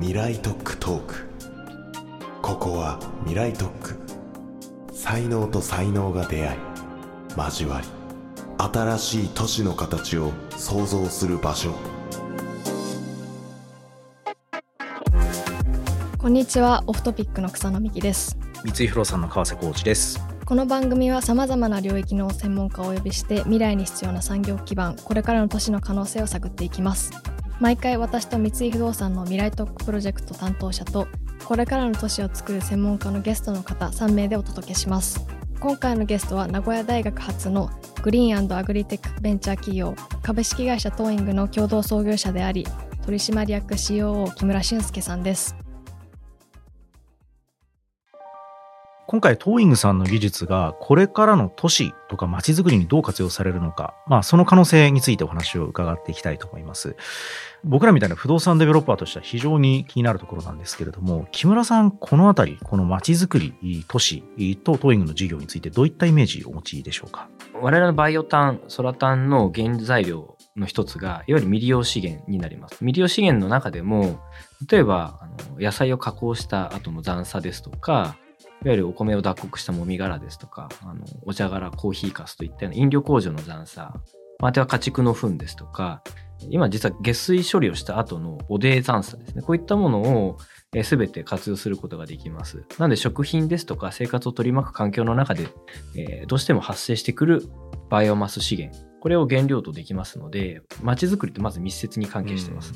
未来特区トーク。ここは未来特区才能と才能が出会い交わり新しい都市の形を創造する場所。こんにちはオフトピックの草野美希です。三井不動産の川瀬浩二です。この番組はさまざまな領域の専門家をお呼びして未来に必要な産業基盤これからの都市の可能性を探っていきます毎回私と三井不動産の未来特区プロジェクト担当者とこれからの都市を作る専門家のゲストの方3名でお届けします。今回のゲストは名古屋大学発のグリーンアグリテックベンチャー企業株式会社トーイングの共同創業者であり取締役 COO 木村俊介さんです。今回、トーイングさんの技術がこれからの都市とか街づくりにどう活用されるのか、まあ、その可能性についてお話を伺っていきたいと思います。僕らみたいな不動産デベロッパーとしては非常に気になるところなんですけれども、木村さん、このあたり、この街づくり、都市とトーイングの事業についてどういったイメージをお持ちでしょうか？我々のバイオ炭、ソラ炭の原材料の一つが、いわゆる未利用資源になります。未利用資源の中でも、例えば、あの野菜を加工した後の残差ですとか、いわゆるお米を脱穀したもみ殻ですとか、あのお茶殻、コーヒーかすといったような飲料工場の残差、または家畜の糞ですとか、今実は下水処理をした後の汚泥残差ですね。こういったものをすべて活用することができます。なので食品ですとか生活を取り巻く環境の中で、えー、どうしても発生してくるバイオマス資源これを原料とできますので、街づくりとまず密接に関係しています。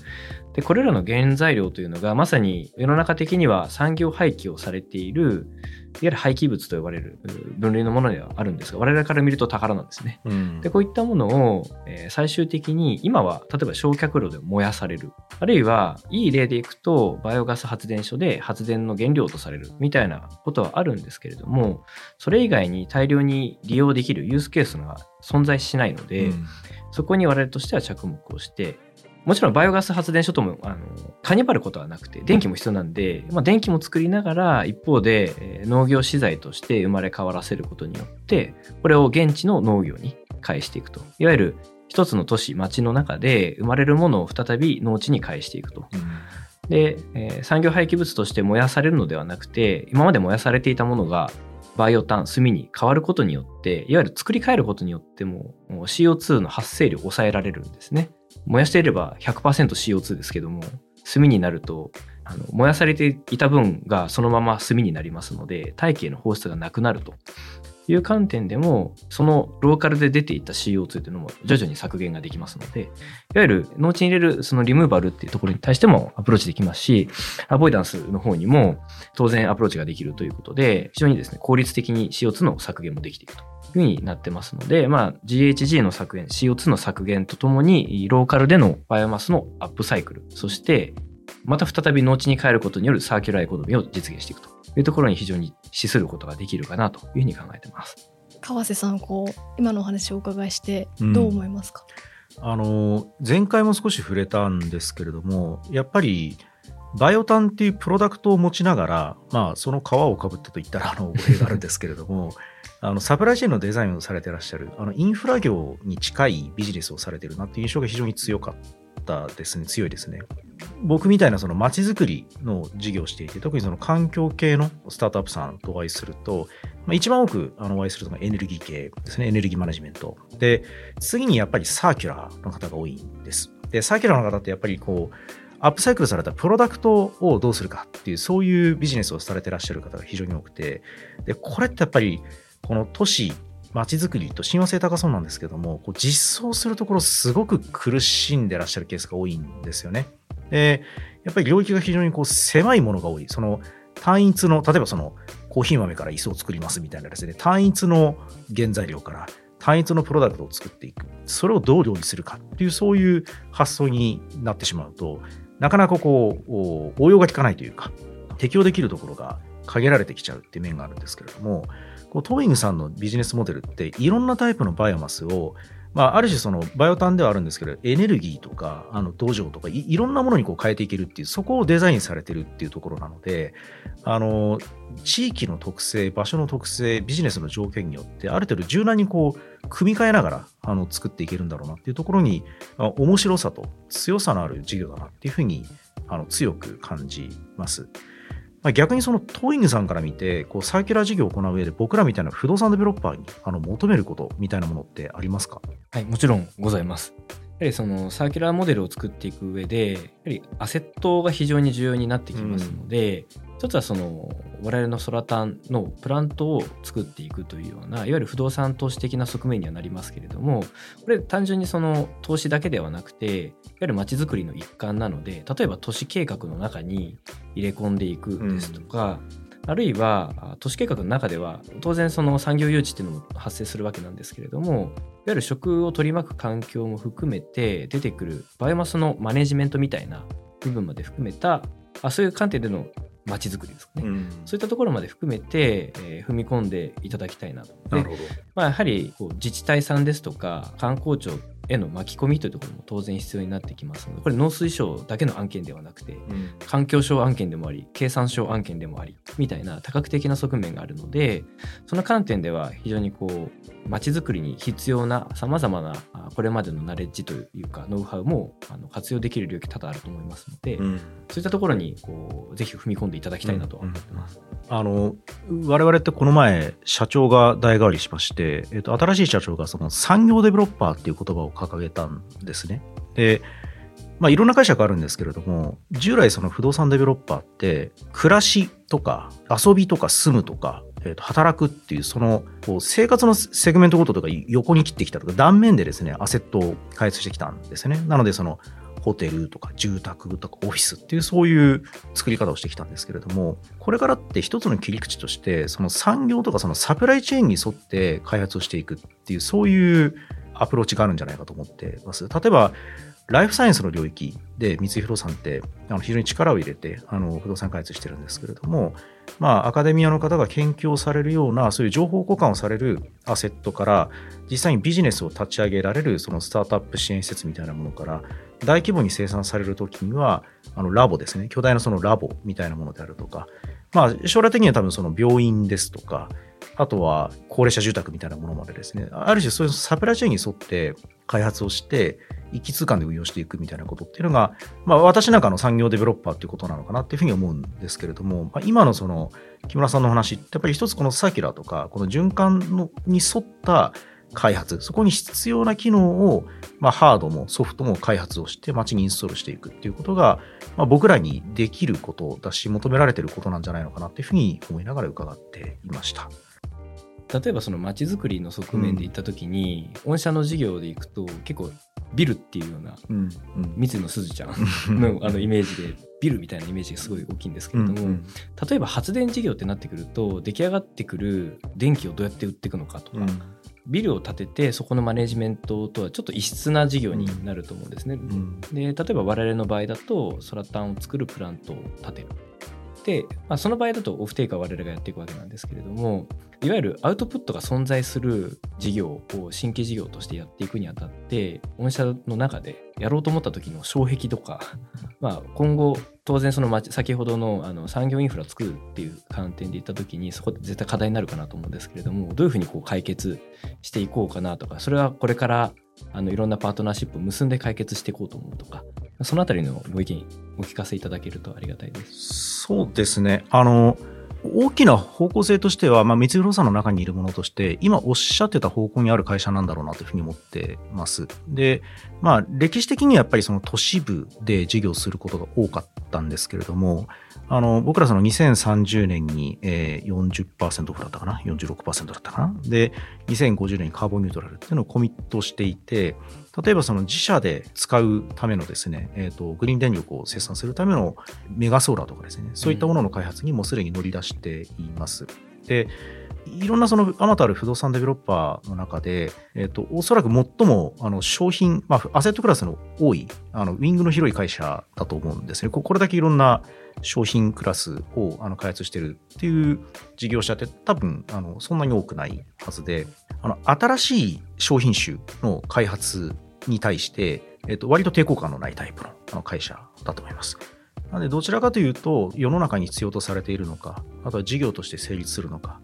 で、これらの原材料というのが、まさに世の中的には産業廃棄をされている、いわゆる廃棄物と呼ばれる分類のものではあるんですが、我々から見ると宝なんですね。うん、で、こういったものを、えー、最終的に、今は例えば焼却炉で燃やされる。あるいは、いい例でいくと、バイオガス発電所で発電の原料とされるみたいなことはあるんですけれども、それ以外に大量に利用できるユースケースが存在しないので、うん、そこに我々としては着目をして、もちろんバイオガス発電所ともあのカニバることはなくて電気も必要なんで、まあ、電気も作りながら一方で、えー、農業資材として生まれ変わらせることによってこれを現地の農業に返していくといわゆる一つの都市町の中で生まれるものを再び農地に返していくと。うんで、えー、産業廃棄物として燃やされるのではなくて今まで燃やされていたものがバイオ炭、炭に変わることによって、いわゆる作り変えることによっても、も CO2 の発生量を抑えられるんですね。燃やしていれば 100%CO2 ですけども、炭になると、あの燃やされていた分がそのまま炭になりますので、大気への放出がなくなると。いう観点でも、そのローカルで出ていた CO2 というのも徐々に削減ができますので、いわゆる農地に入れるそのリムーバルっていうところに対してもアプローチできますし、 avoidance の方にも当然アプローチができるということで、非常にですね、効率的に CO2 の削減もできていくと。いうふうになってますので、まあ、GHG の削減、CO2 の削減とともに、ローカルでのバイオマスのアップサイクル、そして、また再び農地に帰ることによるサーキュラーエコノミーを実現していくというところに非常に資することができるかなというふうに考えてます。川瀬さんこう今のお話をお伺いしてどう思いますか、うん、あの前回も少し触れたんですけれどもやっぱりバイオタンっていうプロダクトを持ちながら、まあ、その皮をかぶったと言ったらあの語弊があるんですけれどもあのサプライチェーンのデザインをされてらっしゃるあのインフラ業に近いビジネスをされてるなっていう印象が非常に強かったですね強いですね。僕みたいなその街づくりの事業をしていて、特にその環境系のスタートアップさんとお会いすると、まあ、一番多くあのお会いするのがエネルギー系ですね、エネルギーマネジメント。で、次にやっぱりサーキュラーの方が多いんです。で、サーキュラーの方ってやっぱりこう、アップサイクルされたプロダクトをどうするかっていう、そういうビジネスをされてらっしゃる方が非常に多くて、で、これってやっぱり、この都市、街づくりと親和性高そうなんですけども、こう実装するところすごく苦しんでらっしゃるケースが多いんですよね。で、やっぱり領域が非常にこう狭いものが多い。その単一の、例えばそのコーヒー豆から椅子を作りますみたいなですね、単一の原材料から単一のプロダクトを作っていく。それをどう料理するかっていう、そういう発想になってしまうと、なかなかこう、応用が効かないというか、適用できるところが限られてきちゃうっていう面があるんですけれども、こうトーイングさんのビジネスモデルっていろんなタイプのバイオマスをまあ、ある種そのバイオタンではあるんですけど、エネルギーとか、あの土壌とかい、いろんなものにこう変えていけるっていう、そこをデザインされてるっていうところなので、あの、地域の特性、場所の特性、ビジネスの条件によって、ある程度柔軟にこう、組み替えながら、あの、作っていけるんだろうなっていうところに、面白さと強さのある事業だなっていうふうに、あの強く感じます。まあ、逆にそのトーイングさんから見て、こうサーキュラー事業を行う上で、僕らみたいな不動産デベロッパーにあの求めることみたいなものってありますか？はい、もちろんございます。やはりそのサーキュラーモデルを作っていく上で、やはりアセットが非常に重要になってきますので、一つはその我々のソラタンのプラントを作っていくというような、いわゆる不動産投資的な側面にはなりますけれども、これ単純にその投資だけではなくて、いわゆる街づくりの一環なので、例えば都市計画の中に入れ込んでいくですとか、あるいはあ都市計画の中では当然その産業誘致っていうのも発生するわけなんですけれどもいわゆる食を取り巻く環境も含めて出てくるバイオマスのマネジメントみたいな部分まで含めたあそういう観点での街づくりですかね、そういったところまで含めて、えー踏み込んでいただきたいなと。でほど。まあ、やはりこう自治体さんですとか観光庁への巻き込みというところも当然必要になってきますのでこれ農水省だけの案件ではなくて環境省案件でもあり経産省案件でもありみたいな多角的な側面があるのでその観点では非常にこう街づくりに必要なさまざまなあこれまでのナレッジというかノウハウもあの活用できる領域多々あると思いますので、うん。そういったところにこうぜひ踏み込んでいただきたいなとは思ってます。あの我々ってこの前社長が代替わりしまして、えっと、新しい社長がその産業デベロッパーっていう言葉を掲げたんですね。で、まあ、いろんな解釈あるんですけれども従来その不動産デベロッパーって暮らしとか遊びとか住むとか、えっと働くっていうそのこう生活のセグメントごととか横に切ってきたとか断面でですねアセットを開発してきたんですね。なのでそのホテルとか住宅とかオフィスっていうそういう作り方をしてきたんですけれどもこれからって一つの切り口としてその産業とかそのサプライチェーンに沿って開発をしていくっていうそういうアプローチがあるんじゃないかと思ってます。例えばライフサイエンスの領域で三井不動産ってあの非常に力を入れてあの不動産開発してるんですけれども、まあ、アカデミアの方が研究をされるようなそういう情報交換をされるアセットから実際にビジネスを立ち上げられるそのスタートアップ支援施設みたいなものから大規模に生産されるときにはあのラボですね巨大なそのラボみたいなものであるとか、まあ、将来的には多分その病院ですとかあとは高齢者住宅みたいなものまでですねある種そういうサプライチェーンに沿って開発をして一気通貫で運用していくみたいなことっていうのが、まあ、私なんかの産業デベロッパーっていうことなのかなっていうふうに思うんですけれども、まあ、今のその木村さんの話ってやっぱり一つこのサーキュラーとかこの循環のに沿った開発そこに必要な機能を、まあ、ハードもソフトも開発をして街にインストールしていくっていうことが、まあ、僕らにできることだし求められてることなんじゃないのかなっていうふうに思いながら伺っていました。例えばその街づくりの側面で行った時に、御社の事業で行くと結構ビルっていうようなうん三井のすずちゃんの あのイメージでビルみたいなイメージがすごい大きいんですけれども、例えば発電事業ってなってくると出来上がってくる電気をどうやって売っていくのかとか、ビルを建ててそこのマネジメントとはちょっと異質な事業になると思うんですね。で例えば我々の場合だとソラタンを作るプラントを建てる。で、まあ、その場合だとオフテイクは我々がやっていくわけなんですけれどもいわゆるアウトプットが存在する事業を新規事業としてやっていくにあたって御社の中でやろうと思った時の障壁とか、まあ、今後当然その先ほどのあの産業インフラを作るっていう観点で言った時にそこって絶対課題になるかなと思うんですけれどもどういうふうにこう解決していこうかなとかそれはこれからあのいろんなパートナーシップを結んで解決していこうと思うとかそのあたりのご意見お聞かせいただけるとありがたいです。そうですね。あの、大きな方向性としては、まあ、三井不動産の中にいるものとして、今おっしゃってた方向にある会社なんだろうなというふうに思ってます。で、まあ、歴史的にはやっぱりその都市部で事業することが多かったんですけれども、あの、僕らその2030年に、えー、40%オフだったかな ?46% だったかな？で、2050年にカーボンニュートラルっていうのをコミットしていて、例えばその自社で使うためのですね、えっ、と、グリーン電力を生産するためのメガソーラーとかですね、そういったものの開発にもすでに乗り出しています。で、いろんなそのあまたある不動産デベロッパーの中で、えっ、と、おそらく最もあの商品、まあ、アセットクラスの多い、あの、ウィングの広い会社だと思うんですね。ここれだけいろんな商品クラスをあの開発してるっていう事業者って多分、あの、そんなに多くないはずで、あの、新しい商品種の開発に対して、えっ、と、割と抵抗感のないタイプのあの会社だと思います。なので、どちらかというと、世の中に必要とされているのか、あとは事業として成立するのか、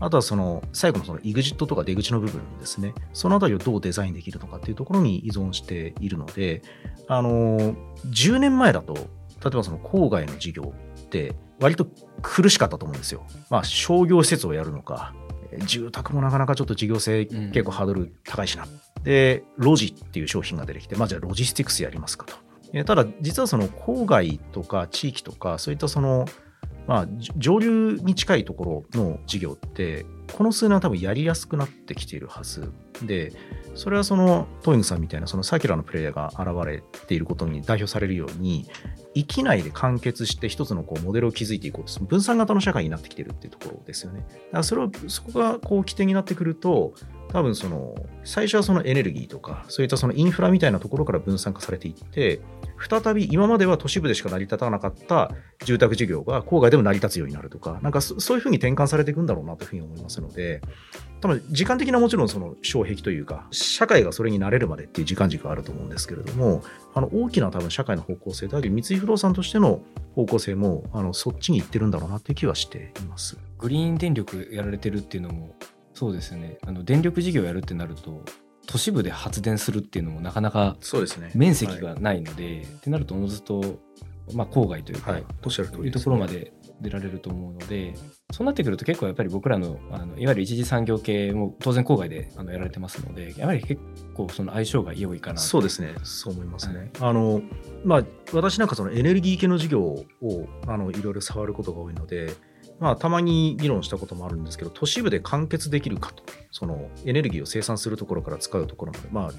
あとはその最後のその EXIT とか出口の部分ですね。そのあたりをどうデザインできるのかっていうところに依存しているので、あの、10年前だと、例えばその郊外の事業って割と苦しかったと思うんですよ。まあ商業施設をやるのか、住宅もなかなかちょっと事業性結構ハードル高いしな。うん、で、ロジっていう商品が出てきて、まあじゃあロジスティクスやりますかと。えただ実はその郊外とか地域とかそういったそのまあ上流に近いところの事業ってこの数年は多分やりやすくなってきているはずでそれはそのトーイングさんみたいなそのサキュラのプレイヤーが現れていることに代表されるように域内で完結して一つのこうモデルを築いていこうと分散型の社会になってきてるっていうところですよね。だからそれをそこがこう起点になってくると多分その最初はそのエネルギーとかそういったそのインフラみたいなところから分散化されていって再び今までは都市部でしか成り立たなかった住宅事業が郊外でも成り立つようになるとかなんかそういうふうに転換されていくんだろうなというふうに思いますので多分時間的なもちろんその障壁というか社会がそれに慣れるまでっていう時間軸があると思うんですけれどもあの大きな多分社会の方向性であり三井不動産としての方向性もあのそっちに行ってるんだろうなっていう気はしています。グリーン電力やられてるっていうのもそうですね。あの電力事業やるってなると都市部で発電するっていうのもなかなか面積がないので、ねはい、ってなるとおのずと、まあ、郊外というか、はい、おっしゃる通り、ね、いうところまで出られると思うのでそうなってくると結構やっぱり僕らのあのいわゆる一次産業系も当然郊外であのやられてますのでやはり結構その相性が良いかな。そうですね。そう思いますね、はい、あのまあ私なんかそのエネルギー系の事業をあのいろいろ触ることが多いのでまあ、たまに議論したこともあるんですけど、都市部で完結できるかと、そのエネルギーを生産するところから使うところまで、まあ、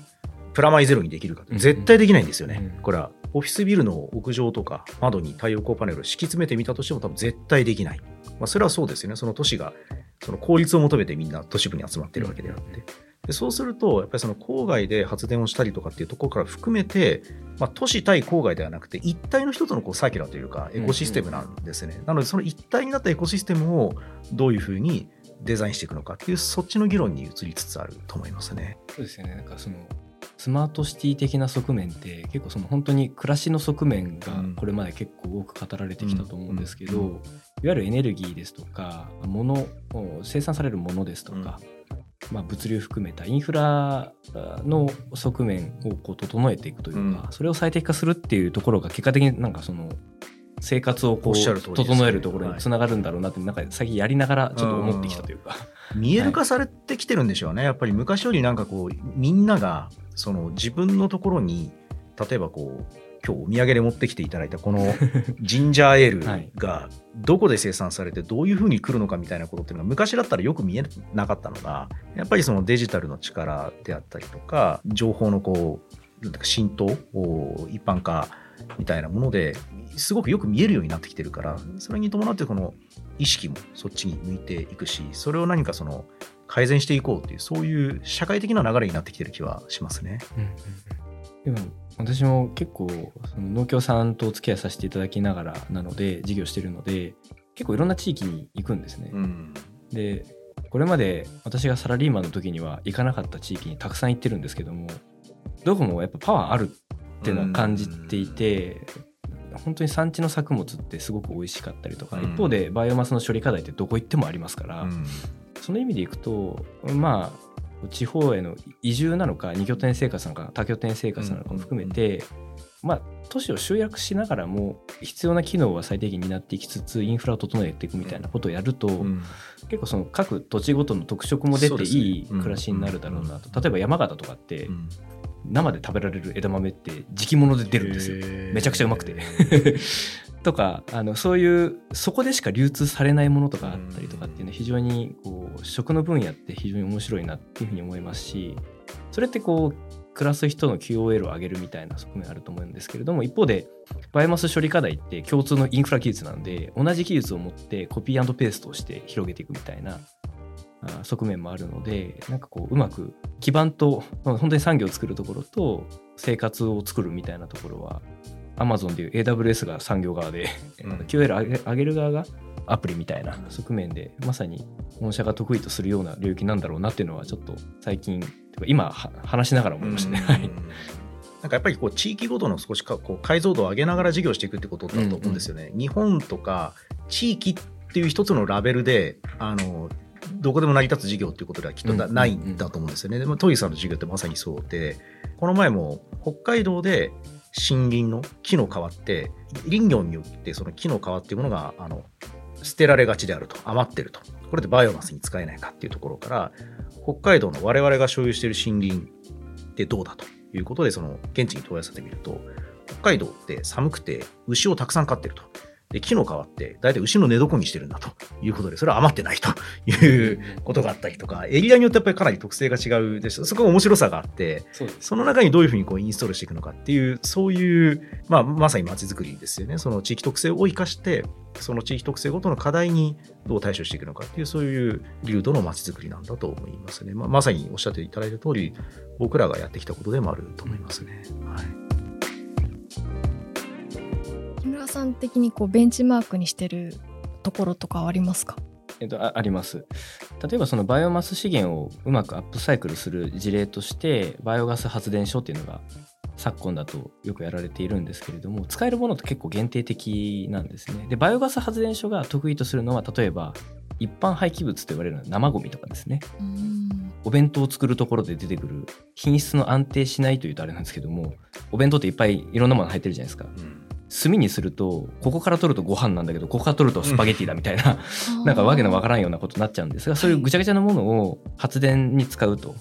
プラマイゼロにできるかと、絶対できないんですよね。これは、オフィスビルの屋上とか窓に太陽光パネルを敷き詰めてみたとしても、多分絶対できない。まあ、それはそうですよね。その都市が、その効率を求めてみんな都市部に集まってるわけであって。でそうすると、やっぱりその郊外で発電をしたりとかっていうところから含めて、まあ、都市対郊外ではなくて、一体の一つのこうサーキュラーというか、エコシステムなんですね。うんうん、なので、その一体になったエコシステムをどういうふうにデザインしていくのかっていう、そっちの議論に移りつつあると思いますね。そうですよね。なんかそのスマートシティ的な側面って結構その本当に暮らしの側面がこれまで結構多く語られてきたと思うんですけど、いわゆるエネルギーですとか物生産されるものですとか、まあ、物流含めたインフラの側面をこう整えていくというか、うん、それを最適化するっていうところが結果的になんかその生活をこう整えるところにつながるんだろうなってなんか最近やりながらちょっと思ってきたというか、見える化されてきてるんでしょうね、やっぱり。昔よりなんかこうみんながその自分のところに例えばこう今日お土産で持ってきていただいたこの ジンジャーエールがどこで生産されてどういうふうに来るのかみたいなことっていうのが昔だったらよく見えなかったのがやっぱりそのデジタルの力であったりとか情報のこう浸透一般化みたいなものですごくよく見えるようになってきてるからそれに伴ってこの意識もそっちに向いていくしそれを何かその改善していこうっていうそういう社会的な流れになってきてる気はしますね。うんうん、でも私も結構その農協さんとお付き合いさせていただきながらなので事業してるので結構いろんな地域に行くんですね。うん、でこれまで私がサラリーマンの時には行かなかった地域にたくさん行ってるんですけどもどこもやっぱパワーあるっていうのは感じていて、本当に産地の作物ってすごく美味しかったりとか、一方でバイオマスの処理課題ってどこ行ってもありますから、その意味でいくとまあ地方への移住なのか2拠点生活なのか多拠点生活なのかも含めて、まあ、都市を集約しながらも必要な機能は最低限になっていきつつインフラを整えていくみたいなことをやると、うん、結構その各土地ごとの特色も出ていい暮らしになるだろうなと、例えば山形とかって、生で食べられる枝豆って時期物で出るんですよ。めちゃくちゃうまくてとかあのそういうそこでしか流通されないものとかあったりとかっていうのは非常にこう食の分野って非常に面白いなっていうふうに思いますしそれってこう暮らす人の QOL を上げるみたいな側面あると思うんですけれども一方でバイオマス処理課題って共通のインフラ技術なんで同じ技術を持ってコピーペーストをして広げていくみたいな側面もあるのでなんかこううまく基盤と本当に産業を作るところと生活を作るみたいなところはアマゾンでいう AWS が産業側で、うん、QL 上げ上げる側がアプリみたいな側面でまさに御社が得意とするような領域なんだろうなっていうのはちょっと最近今話しながら思いましたね。はい、なんかやっぱりこう地域ごとの少しかこう解像度を上げながら事業していくってことだと思うんですよね。うんうん、日本とか地域っていう一つのラベルであのどこでも成り立つ事業っていうことではきっとないんだと思うんですよね。でもトイさんの事業ってまさにそうでこの前も北海道で森林の木の皮って林業によってその木の皮っていうものがあの捨てられがちであると余ってると。これでバイオマスに使えないかっていうところから北海道の我々が所有している森林ってどうだということでその現地に問い合わせてみると北海道って寒くて牛をたくさん飼ってると。で、木の皮って大体牛の寝床にしてるんだということで、それは余ってないということがあったりとか、エリアによってやっぱりかなり特性が違うでしそこが面白さがあって、その中にどういうふうにこうインストールしていくのかっていう、そういう、まあ、まさに街づくりですよね。その地域特性を生かして、その地域特性ごとの課題にどう対処していくのかっていう、そういう流度の街づくりなんだと思いますね。まあ、まさにおっしゃっていただいた通り、僕らがやってきたことでもあると思いますね。はい木村さん的にこうベンチマークにしてるところとかありますか？えっと、ああります。例えばそのバイオマス資源をうまくアップサイクルする事例としてバイオガス発電所っていうのが昨今だとよくやられているんですけれども使えるものって結構限定的なんですね。でバイオガス発電所が得意とするのは例えば一般廃棄物と言われる生ゴミとかですね。お弁当を作るところで出てくる品質の安定しないというとあれなんですけどもお弁当っていっぱいいろんなもの入ってるじゃないですか、うん炭にするとここから取るとご飯なんだけどここから取るとスパゲティだみたいな、うん、なんかわけのわからんようなことになっちゃうんですがそうい。うぐちゃぐちゃなものを発電に使うと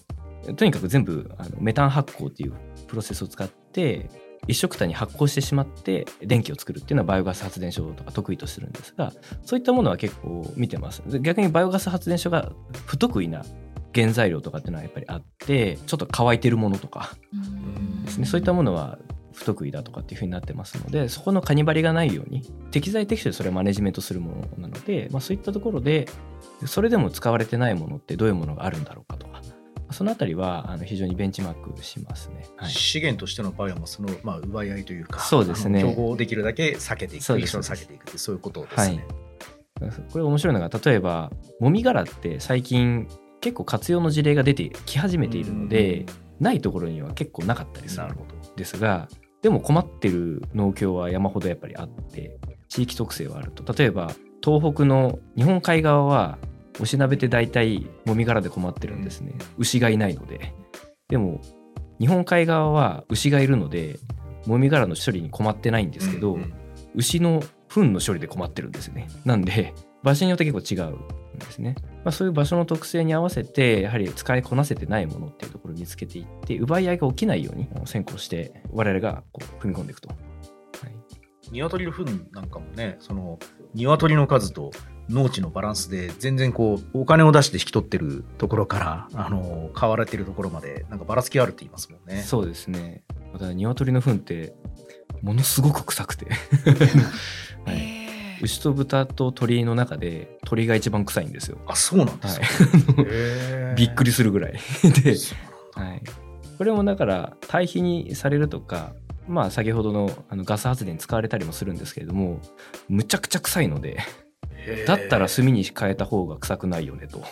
とにかく全部あのメタン発酵っていうプロセスを使って一色単に発酵してしまって電気を作るっていうのはバイオガス発電所とか得意とするんですがそういったものは結構見てます。逆にバイオガス発電所が不得意な原材料とかっていうのはやっぱりあってちょっと乾いてるものとかですね。そういったものは不得意だとかっていうふうになってますのでそこのカニバリがないように適材適所でそれをマネジメントするものなので、まあ、そういったところでそれでも使われてないものってどういうものがあるんだろうかとか。そのあたりはあの非常にベンチマークしますね、はい、資源としてのバイオマスの、まあ、奪い合いというかそうですね。競合できるだけ避けていく一緒に避けていくってそういうことですね。はい、これ面白いのが例えばもみ殻って最近結構活用の事例が出てき始めているので、ないところには結構なかったりするんですがでも困ってる農協は山ほどやっぱりあって地域特性はあると。例えば東北の日本海側はおしなべて大体もみ殻で困ってるんですね、牛がいないので。でも日本海側は牛がいるのでもみ殻の処理に困ってないんですけど、うんうん、牛の糞の処理で困ってるんですね。なんで場所によって結構違うんですね、まあ、そういう場所の特性に合わせてやはり使いこなせてないものっていうところを見つけていって奪い合いが起きないように先行して我々がこう踏み込んでいくと。はい、鶏の糞なんかもねその鶏の数と農地のバランスで全然こうお金を出して引き取ってるところからあの買われてるところまでなんかばらつきあるって言いますもんね。そうですね。また鶏の糞ってものすごく臭くて はい牛と豚と鳥の中で鳥が一番臭いんですよ。あそうなんですか、はい、びっくりするぐらい。で、はい、これもだから堆肥にされるとかまあ先ほどのあのガス発電使われたりもするんですけれどもむちゃくちゃ臭いのでだったら炭に変えた方が臭くないよねと。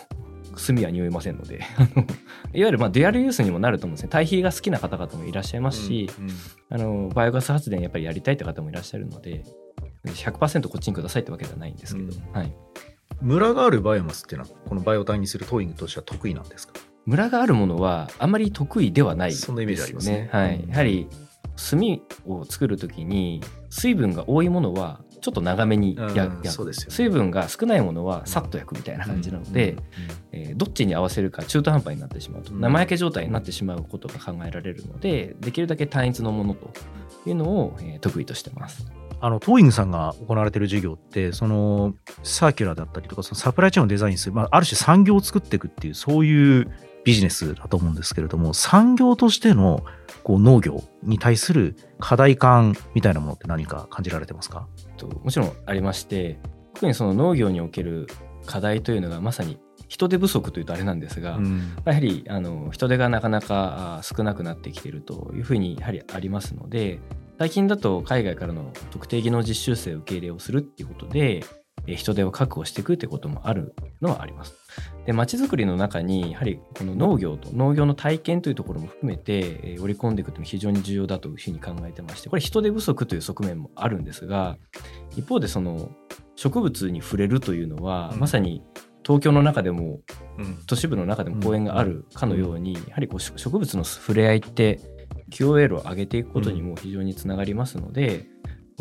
炭は匂いませんので。いわゆるまあデュアルユースにもなると思うんですね。堆肥が好きな方々もいらっしゃいますし、うんうん、あのバイオガス発電やっぱりやりたいって方もいらっしゃるので100%こっちにくださいってわけではないんですけど、うん、はい、ムラがあるバイオマスっていうのはこのバイオ炭にする TOWING としては得意なんですか？ムラがあるものはあまり得意ではないです、ね、そんなイメージありますね。はい、やはり炭を作る時に水分が多いものはちょっと長めに焼く、ね、水分が少ないものはさっと焼くみたいな感じなので、えどっちに合わせるか中途半端になってしまうと、生焼け状態になってしまうことが考えられるのでできるだけ単一のものというのを、え得意としてます。あのトーイングさんが行われている事業ってそのサーキュラーだったりとかそのサプライチェーンをデザインする、まあ、ある種産業を作っていくっていうそういうビジネスだと思うんですけれども産業としてのこう農業に対する課題感みたいなものって何か感じられてますか？もちろんありまして特にその農業における課題というのがまさに人手不足というとあれなんですが、うん、やはりあの人手がなかなか少なくなってきているというふうにやはりありますので最近だと海外からの特定技能実習生受け入れをするっていうことで、人手を確保していくってこともあるのはあります。で、街づくりの中に、やはりこの農業と農業の体験というところも含めて、織り込んでいくというのは非常に重要だというふうに考えてまして、これ人手不足という側面もあるんですが、一方でその植物に触れるというのは、うん、まさに東京の中でも、うん、都市部の中でも公園があるかのように、やはりこう植物の触れ合いって QOL を上げていくことにも非常につながりますので、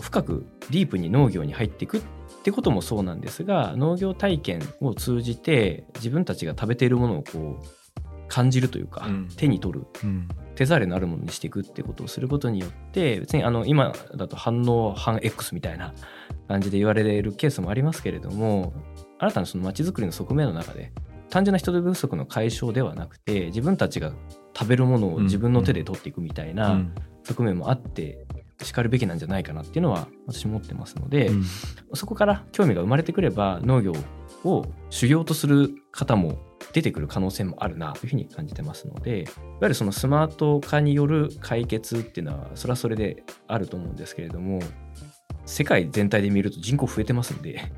深くディープに農業に入っていくってこともそうなんですが農業体験を通じて自分たちが食べているものをこう感じるというか、うん。手に取るうん。手触りのあるものにしていくってことをすることによって別にあの今だと反応反 X みたいな感じで言われるケースもありますけれども新たなその街づくりの側面の中で単純な人手不足の解消ではなくて自分たちが食べるものを自分の手で取っていくみたいな側面もあってしかるべきなんじゃないかなっていうのは私も思ってますので、うん。そこから興味が生まれてくれば農業を修行とする方も出てくる可能性もあるなというふうに感じてますのでいわゆるそのスマート化による解決っていうのはそれはそれであると思うんですけれども世界全体で見ると人口増えてますんで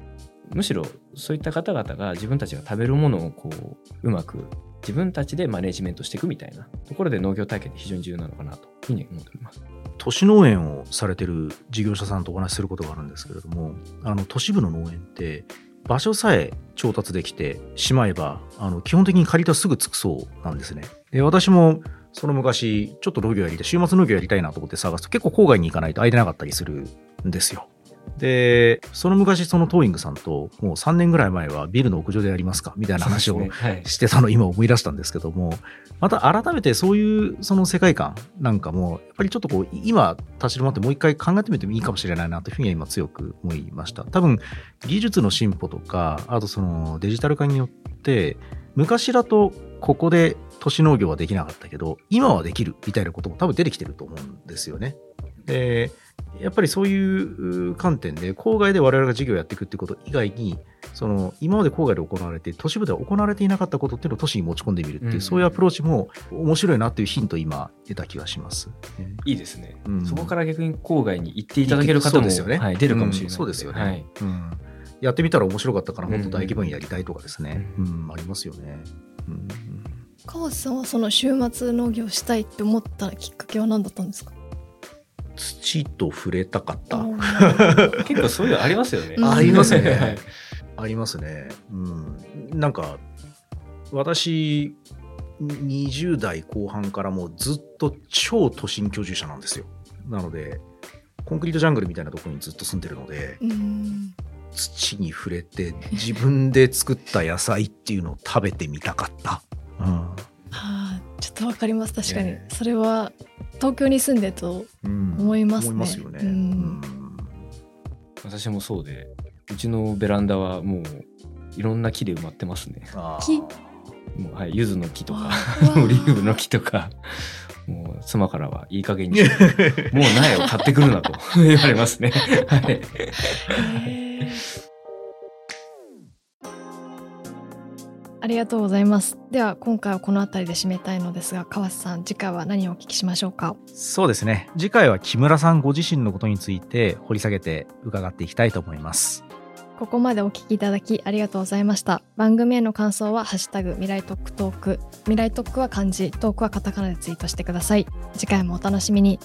むしろそういった方々が自分たちが食べるものをこううまく自分たちでマネジメントしていくみたいなところで農業体験って非常に重要なのかなというふうに思っております。都市農園をされてる事業者さんとお話しすることがあるんですけれどもあの都市部の農園って場所さえ調達できてしまえばあの基本的に借りたすぐ着くそうなんですねで私もその昔ちょっと農業やりたい週末農業やりたいなと思って探すと結構郊外に行かないと空いてなかったりするんですよでその昔そのトーイングさんともう3年ぐらい前はビルの屋上でやりますかみたいな話をしてたのを今思い出したんですけども、また改めてそういうその世界観なんかも、やっぱりちょっとこう、今立ち止まってもう一回考えてみてもいいかもしれないなというふうには今強く思いました。多分、技術の進歩とか、あとそのデジタル化によって、昔だとここで都市農業はできなかったけど、今はできるみたいなことも多分出てきてると思うんですよね。で、やっぱりそういう観点で、郊外で我々が事業をやっていくってこと以外に、その今まで郊外で行われて、都市部では行われていなかったことっていうのを都市に持ち込んでみるっていう、うん。そういうアプローチも面白いなっていうヒントを今得た気がします。いいですね、うん。そこから逆に郊外に行っていただける方もですよね。はい、出るかもしれない、うんそうですよね。はい、うん。やってみたら面白かったからもっと大規模にやりたいとかですね。うん、ありますよね。うん川瀬さんはその週末農業したいって思ったきっかけは何だったんですか？土と触れたかった。結構そういうのありますよね。うんありますねはいありますね。うん。なんか、私、20代後半からもうずっと超都心居住者なんですよ。なので、コンクリートジャングルみたいなところにずっと住んでるので、うん土に触れて自分で作った野菜っていうのを食べてみたかった。うん。ちょっとわかります。確かに、ええそれは東京に住んでるとうん。思いますね。思いますよね。うん。うん。私もそうで、うちのベランダはもういろんな木で埋まってますね。木？もうはい、柚子の木とか オリーブの木とか、もう妻からはいい加減に もう苗を買ってくるなと言われますね。はい。ありがとうございます。では今回はこの辺りで締めたいのですが川瀬さん次回は何をお聞きしましょうか？そうですね。次回は木村さんご自身のことについて掘り下げて伺っていきたいと思います。ここまでお聞きいただきありがとうございました。番組への感想は「ハッシュタグ未来特クトーク」未来特クは漢字トークはカタカナでツイートしてください。次回もお楽しみに